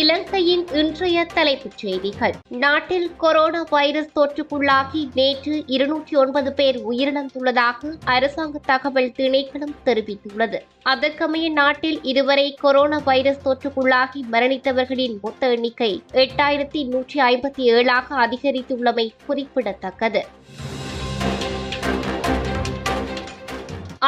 இலங்கையின் இன்றைய தலைப்புச் செய்திகள். நாட்டில் கொரோனா வைரஸ் தொற்றுக்குள்ளாகி நேற்று இருநூற்றி ஒன்பது பேர் உயிரிழந்துள்ளதாக அரசாங்க தகவல் திணைக்களம் தெரிவித்துள்ளது. அதற்கமைய நாட்டில் இதுவரை கொரோனா வைரஸ் தொற்றுக்குள்ளாகி மரணித்தவர்களின் மொத்த எண்ணிக்கை எட்டாயிரத்தி நூற்றி ஐம்பத்தி ஏழாக அதிகரித்துள்ளமை குறிப்பிடத்தக்கது.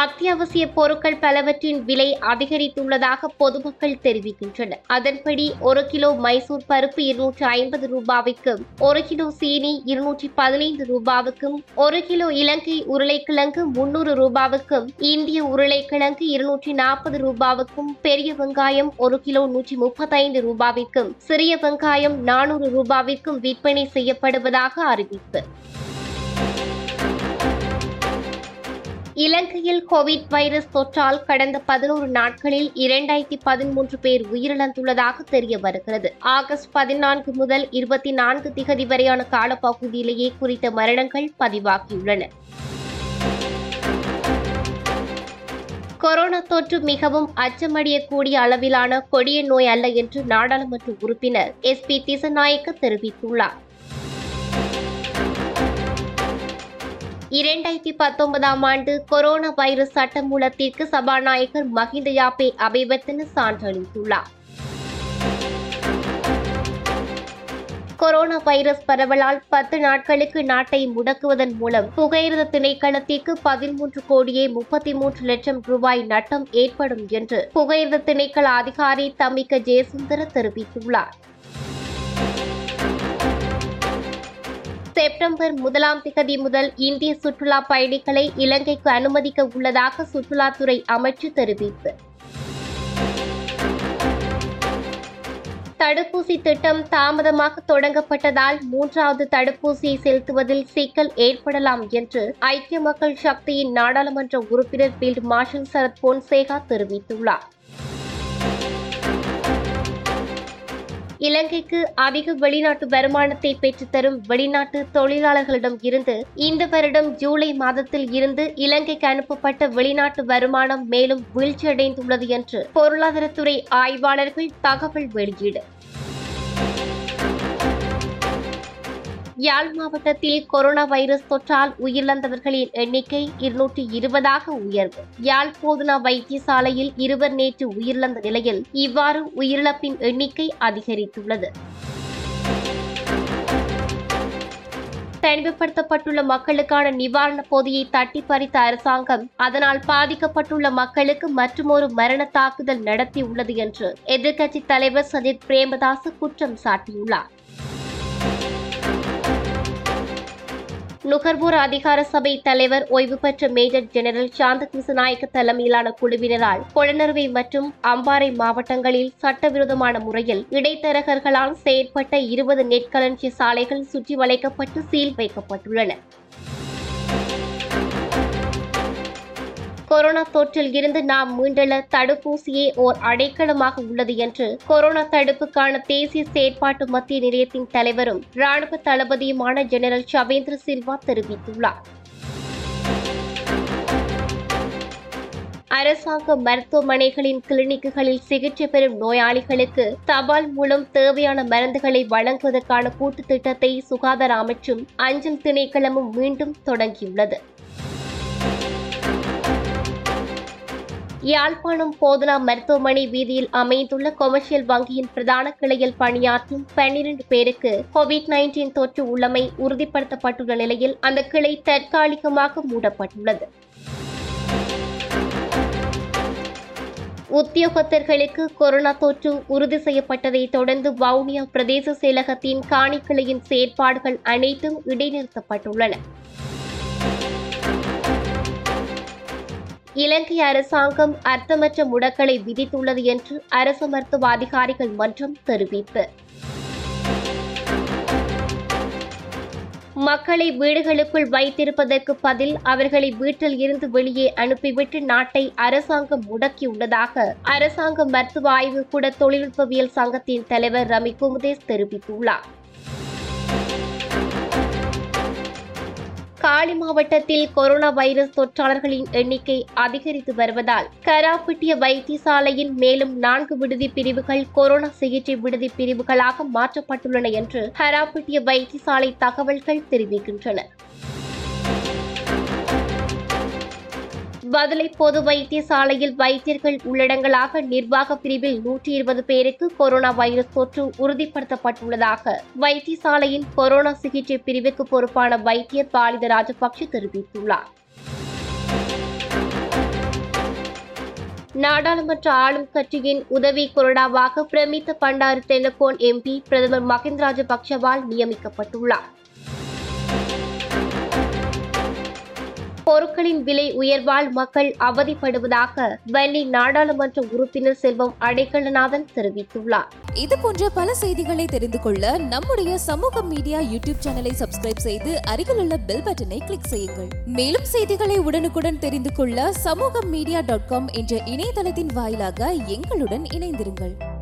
அத்தியாவசிய பொருட்கள் பலவற்றின் விலை அதிகரித்துள்ளதாக பொதுமக்கள் தெரிவிக்கின்றனர். அதன்படி ஒரு கிலோ மைசூர் பருப்பு இருநூற்று ஐம்பது ரூபாய்க்கும் ஒரு கிலோ சீனி இருநூற்றி பதினைந்து ரூபாவுக்கும் ஒரு கிலோ இலங்கை உருளைக்கிழங்கு முன்னூறு ரூபாவுக்கும் இந்திய உருளைக்கிழங்கு இருநூற்றி நாற்பது ரூபாவுக்கும் பெரிய வெங்காயம் ஒரு கிலோ நூற்றி முப்பத்தைந்து ரூபாவிற்கும் சிறிய வெங்காயம் நானூறு ரூபாவிற்கும் விற்பனை செய்யப்படுவதாக அறிவிப்பு. இலங்கையில் கோவிட் வைரஸ் தொற்றால் கடந்த பதினோரு நாட்களில் இரண்டாயிரத்தி பதிமூன்று பேர் உயிரிழந்துள்ளதாக தெரிய வருகிறது. ஆகஸ்ட் பதினான்கு முதல் இருபத்தி நான்கு திகதி வரையான காலப்பகுதியிலேயே குறித்த மரணங்கள் பதிவாகியுள்ளன. கொரோனா தொற்று மிகவும் அச்சமடையக்கூடிய அளவிலான கொடிய நோய் அல்ல என்று நாடாளுமன்ற உறுப்பினர் எஸ் பி திசநாயக்க தெரிவித்துள்ளார். இரண்டாயிரத்தி பத்தொன்பதாம் ஆண்டு கொரோனா வைரஸ் சட்டமூலத்திற்கு சபாநாயகர் மஹிந்த யாப்பே அபிவர்த்தன சான்றளித்துள்ளார் கொரோனா வைரஸ் பரவலால் பத்து நாட்களுக்கு நாட்டை முடக்குவதன் மூலம் புகையிரத திணைக்களத்திற்கு பதிமூன்று கோடியே முப்பத்தி மூன்று லட்சம் ரூபாய் நட்டம் ஏற்படும் என்று புகையிரத திணைக்கள அதிகாரி தமிக்க ஜெயசுந்தர தெரிவித்துள்ளார். செப்டம்பர் முதலாம் திகதி முதல் இந்திய சுற்றுலா பயணிகளை இலங்கைக்கு அனுமதிக்க உள்ளதாக சுற்றுலாத்துறை அமைச்சு தெரிவிப்பு. தடுப்பூசி திட்டம் தாமதமாக தொடங்கப்பட்டதால் மூன்றாவது தடுப்பூசியை செலுத்துவதில் சிக்கல் ஏற்படலாம் என்று ஐக்கிய மக்கள் சக்தியின் நாடாளுமன்ற உறுப்பினர் பீல்ட் மார்ஷல் சரத் பொன்சேகா தெரிவித்துள்ளார். இலங்கைக்கு அதிக வெளிநாட்டு வருமானத்தை பெற்றுத்தரும் வெளிநாட்டு தொழிலாளர்களிடம் இருந்து இந்த வருடம் ஜூலை மாதத்தில் இருந்து இலங்கைக்கு அனுப்பப்பட்ட வெளிநாட்டு வருமானம் மேலும் வீழ்ச்சியடைந்துள்ளது என்று பொருளாதாரத்துறை ஆய்வாளர்கள் தகவல் வெளியீடு யாழ் மாவட்டத்தில் கொரோனா வைரஸ் தொற்றால் உயிரிழந்தவர்களின் எண்ணிக்கை இருநூற்றி இருபதாக உயர்வு. யாழ் போதுனா வைத்தியசாலையில் இருவர் நேற்று உயிரிழந்த நிலையில் இவ்வாறு உயிரிழப்பின் எண்ணிக்கை அதிகரித்துள்ளது. தனிமைப்படுத்தப்பட்டுள்ள மக்களுக்கான நிவாரண பொதியை தட்டி பறித்த அரசாங்கம் அதனால் பாதிக்கப்பட்டுள்ள மக்களுக்கு மற்றுமொரு மரண தாக்குதல் நடத்தியுள்ளது என்று எதிர்க்கட்சித் தலைவர் சஜித் பிரேமதாஸ் குற்றம் சாட்டியுள்ளார். நுகர்வோர் அதிகார சபை தலைவர் ஓய்வு பெற்ற மேஜர் ஜெனரல் சாந்த கிருஷ்ணநாயக்க தலைமையிலான குழுவினரால் கொடநறுவை மற்றும் அம்பாறை மாவட்டங்களில் சட்டவிரோதமான முறையில் இடைத்தரகர்களால் செயற்பட்ட இருபது நெற்களஞ்சிய சாலைகள் சுற்றி வளைக்கப்பட்டு சீல் வைக்கப்பட்டுள்ளன. கொரோனா தொற்றில் இருந்து நாம் மீண்டெழ தடுப்பூசியே ஓர் அடைக்கலமாக உள்ளது என்று கொரோனா தடுப்புக்கான தேசிய செயற்பாட்டு மத்திய நிலையத்தின் தலைவரும் ராணுவ தளபதியுமான ஜெனரல் ஷவேந்திர சில்வா தெரிவித்துள்ளார். அரசாங்க மருத்துவமனைகளின் கிளினிக்குகளில் சிகிச்சை பெறும் நோயாளிகளுக்கு தபால் மூலம் தேவையான மருந்துகளை வழங்குவதற்கான கூட்டு திட்டத்தை சுகாதார அமைச்சும் அஞ்சல் திணைக்களமும் மீண்டும் தொடங்கியுள்ளது. யாழ்ப்பாணம் போதனா மருத்துவமனை வீதியில் அமைந்துள்ள கொமர்ஷியல் வங்கியின் பிரதான கிளையில் பணியாற்றும் பன்னிரண்டு பேருக்கு கோவிட் நைன்டீன் தொற்று உள்ளமை உறுதிப்படுத்தப்பட்டுள்ள நிலையில் அந்த கிளை தற்காலிகமாக மூடப்பட்டுள்ளது. உத்தியோகத்தர்களுக்கு கொரோனா தொற்று உறுதி செய்யப்பட்டதை தொடர்ந்து வவுனியா பிரதேச செயலகத்தின் காணிக்கிளையின் செயற்பாடுகள் அனைத்தும் இடைநிறுத்தப்பட்டுள்ளன. இலங்கை அரசாங்கம் அர்த்தமற்ற முடக்கலை விதித்துள்ளது என்று அரசு மருத்துவ அதிகாரிகள் மன்றம் தெரிவிப்பு. மக்களை வீடுகளுக்குள் வைத்திருப்பதற்கு பதில் அவர்களை வீட்டில் இருந்து வெளியே அனுப்பிவிட்டு நாட்டை அரசாங்கம் முடக்கியுள்ளதாக அரசாங்க மருத்துவ ஆய்வு கூட தொழில்நுட்பவியல் சங்கத்தின் தலைவர் ரமி குமுதேஷ் தெரிவித்துள்ளார். காலி மாவட்டத்தில் கொரோனா வைரஸ் தொற்றாளர்களின் எண்ணிக்கை அதிகரித்து வருவதால் கராப்பிட்டிய வைத்தியசாலையின் மேலும் நான்கு விடுதி பிரிவுகள் கொரோனா சிகிச்சை விடுதி பிரிவுகளாக மாற்றப்பட்டுள்ளன என்று கராப்பட்டிய வைத்தியசாலை தகவல்கள் தெரிவிக்கின்றன. பதுளை பொது வைத்தியசாலையில் வைத்தியர்கள் உள்ளடங்கலாக நிர்வாக பிரிவில் நூற்றி இருபது பேருக்கு கொரோனா வைரஸ் தொற்று உறுதிப்படுத்தப்பட்டுள்ளதாக வைத்தியசாலையின் கொரோனா சிகிச்சை பிரிவுக்கு பொறுப்பான வைத்தியர் பாலித ராஜபக்ஷ தெரிவித்துள்ளார். நாடாளுமன்ற ஆளும் கட்சியின் உதவி கொறடாவாக பிரமித்த பண்டாரு தென்னகோன் எம்பி பிரதமர் மஹிந்த ராஜபக்ஷவால் நியமிக்கப்பட்டுள்ளார். பொருட்களின் விலை உயர்வால் மக்கள் அவதிப்படுவதாக வெள்ளி நாடாளுமன்ற உறுப்பினர் செல்வம் அடைக்கலநாதன் தெரிவித்துள்ளார். இது போன்ற பல செய்திகளை தெரிந்து கொள்ள நம்முடைய சமூக மீடியா யூடியூப் சேனலை சப்ஸ்கிரைப் செய்து அருகிலுள்ள பெல் பட்டனை கிளிக் செய்யுங்கள். மேலும் செய்திகளை உடனுக்குடன் தெரிந்து கொள்ள சமூக மீடியா டாட் காம் என்ற இணையதளத்தின் வாயிலாக எங்களுடன் இணைந்திருங்கள்.